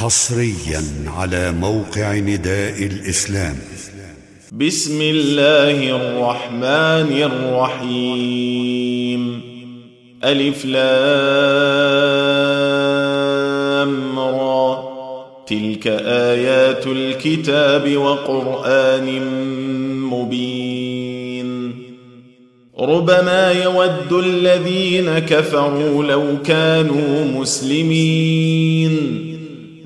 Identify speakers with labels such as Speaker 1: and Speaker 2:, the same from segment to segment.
Speaker 1: حصريا على موقع نداء الإسلام.
Speaker 2: بسم الله الرحمن الرحيم. ألف لام را. تلك آيات الكتاب وقرآن مبين. ربما يود الذين كفروا لو كانوا مسلمين.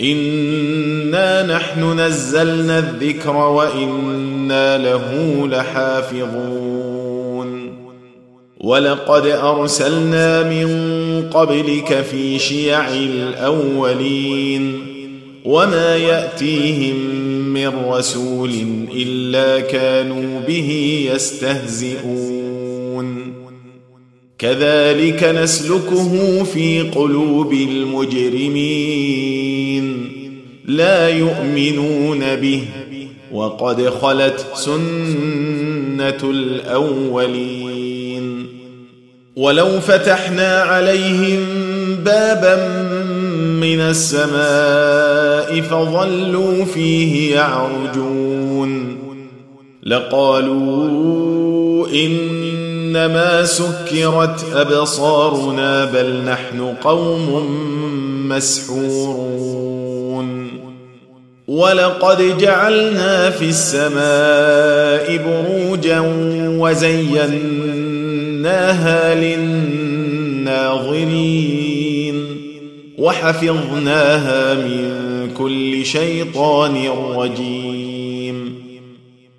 Speaker 2: انا نحن نزلنا الذكر وأنا له لحافظون. ولقد ارسلنا من قبلك في شيع الاولين. وما ياتيهم من رسول الا كانوا به يستهزئون. كذلك نسلكه في قلوب المجرمين. لا يؤمنون به وقد خلت سنة الأولين. ولو فتحنا عليهم بابا من السماء فظلوا فيه يعرجون. لقالوا إنما سكرت أبصارنا بل نحن قوم مسحورون. ولقد جعلنا في السماء بروجا وزيناها للناظرين. وحفظناها من كل شيطان رجيم.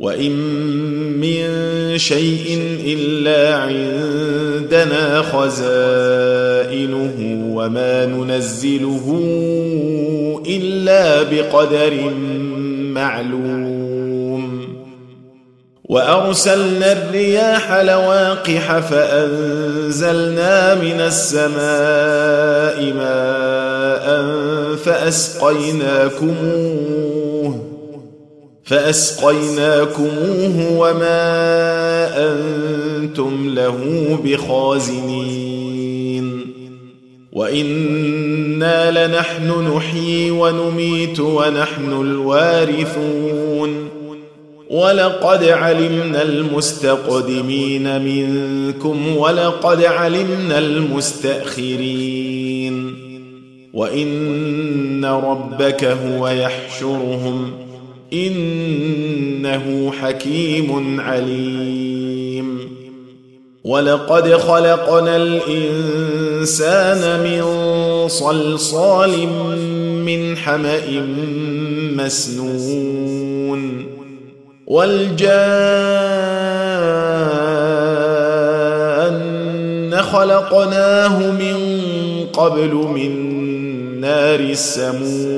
Speaker 2: وإن من شيء إلا عندنا خزائنه وما ننزله إلا بقدر معلوم. وأرسلنا الرياح لواقح فأنزلنا من السماء ماء فأسقيناكموه فأسقيناكموه وما أنتم له بخازنين. وإنا لنحن نحيي ونميت ونحن الوارثون. ولقد علمنا المستقدمين منكم ولقد علمنا المستأخرين. وإن ربك هو يحشرهم. إنه حكيم عليم. ولقد خلقنا الإنسان من صلصال من حمأ مسنون. والجان خلقناه من قبل من نار السموم.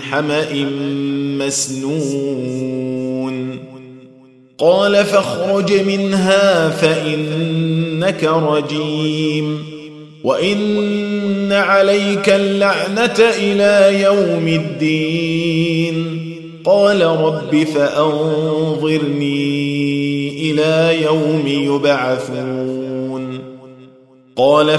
Speaker 2: حمأ مسنون. قال فاخرج منها فإنك رجيم. وإن عليك اللعنة إلى يوم الدين. قال رب فأنظرني إلى يوم يبعثون. قال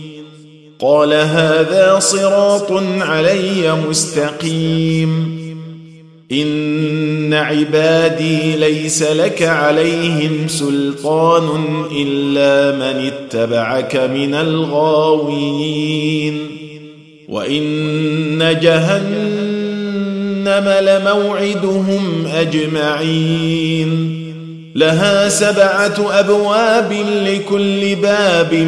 Speaker 2: قال هذا صراط علي مستقيم. إن عبادي ليس لك عليهم سلطان إلا من اتبعك من الغاوين. وإن جهنم لموعدهم أجمعين. لها سبعة أبواب لكل باب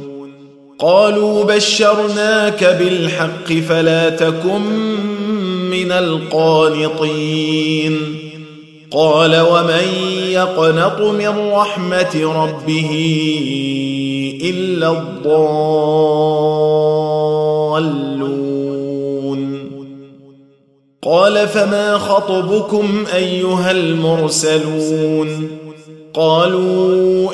Speaker 2: قالوا بشرناك بالحق فلا تكن من القانطين. قال ومن يقنط من رحمة ربه إلا الضالون. قال فما خطبكم أيها المرسلون؟ قالوا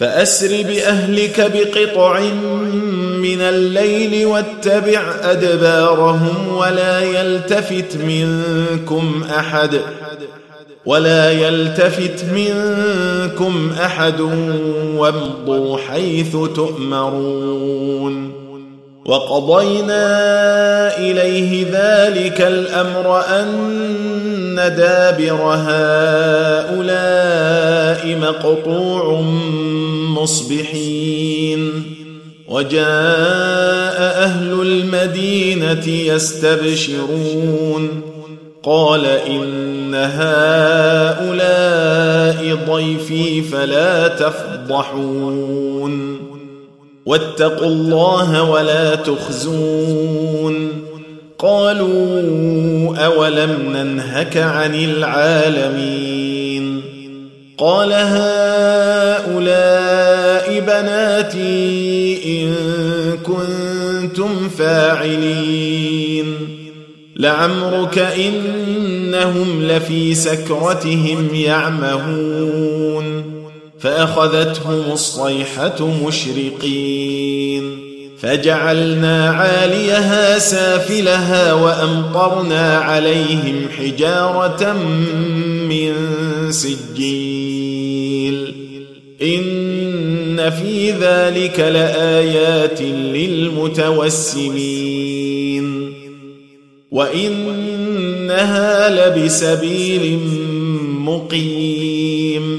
Speaker 2: فأسر بأهلك بقطع من الليل واتبع أدبارهم ولا يلتفت منكم أحد ولا يلتفت منكم أحد وامضوا حيث تؤمرون وقضينا إليه ذلك الأمر ان دابر هؤلاء مقطوع مصبحين وجاء أهل المدينة يستبشرون قال إن هؤلاء ضيفي فلا تفضحون واتقوا الله ولا تخزون قالوا أولم ننهك عن العالمين قال هؤلاء بناتي إن كنتم فاعلين لعمرك إنهم لفي سكرتهم يعمهون فأخذتهم الصيحة مشرقين فجعلنا عاليها سافلها وأمطرنا عليهم حجارة من سجيل. إن في ذلك لآيات للمتوسمين. وإنها لبسبيل مقيم.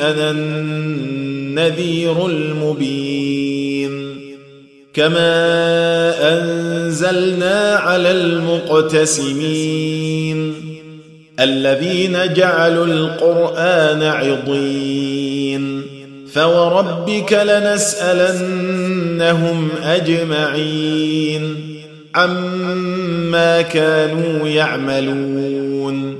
Speaker 2: أنا النذير المبين كما أنزلنا على المقتسمين الذين جعلوا القرآن عضين فوربك لنسألنهم أجمعين عما كانوا يعملون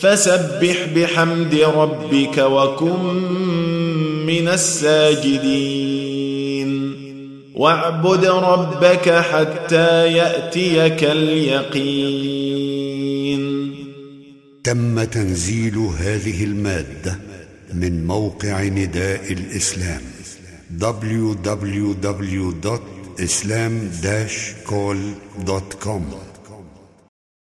Speaker 2: فسبح بحمد ربك وكن من الساجدين. واعبد ربك حتى يأتيك اليقين.
Speaker 1: تم تنزيل هذه المادة من موقع نداء الإسلام www.islam-call.com